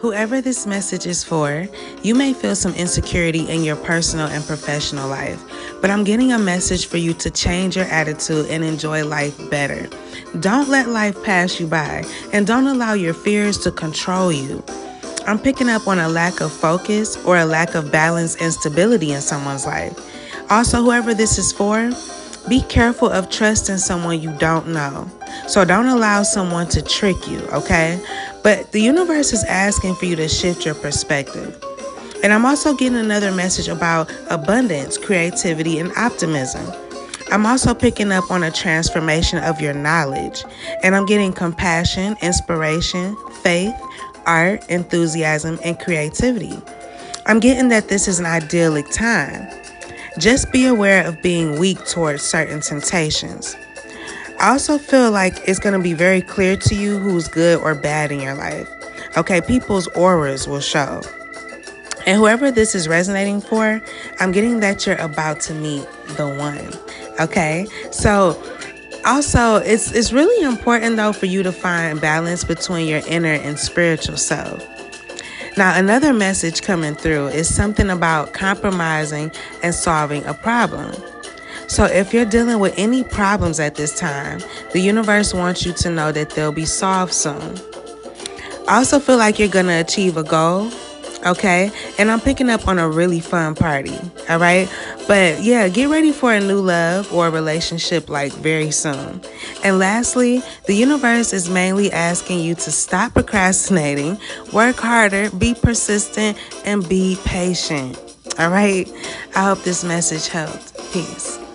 Whoever this message is for, you may feel some insecurity in your personal and professional life, but I'm getting a message for you to change your attitude and enjoy life better. Don't let life pass you by, and don't allow your fears to control you. I'm picking up on a lack of focus or a lack of balance and stability in someone's life. Also, whoever this is for, be careful of trusting someone you don't know. So don't allow someone to trick you, okay? But the universe is asking for you to shift your perspective. And I'm also getting another message about abundance, creativity, and optimism. I'm also picking up on a transformation of your knowledge. And I'm getting compassion, inspiration, faith, art, enthusiasm, and creativity. I'm getting that this is an idyllic time. Just be aware of being weak towards certain temptations. I also feel like it's going to be very clear to you who's good or bad in your life. Okay, people's auras will show. And whoever this is resonating for, I'm getting that you're about to meet the one. Okay? So also, it's it's really important though for you to find balance between your inner and spiritual self. Now, another message coming through is something about compromising and solving a problem. So, if you're dealing with any problems at this time, the universe wants you to know that they'll be solved soon. Also feel like you're going to achieve a goal, okay? And I'm picking up on a really fun party, all right? But yeah, get ready for a new love or a relationship like very soon. And lastly, the universe is mainly asking you to stop procrastinating, work harder, be persistent, and be patient. All right? I hope this message helped. Peace.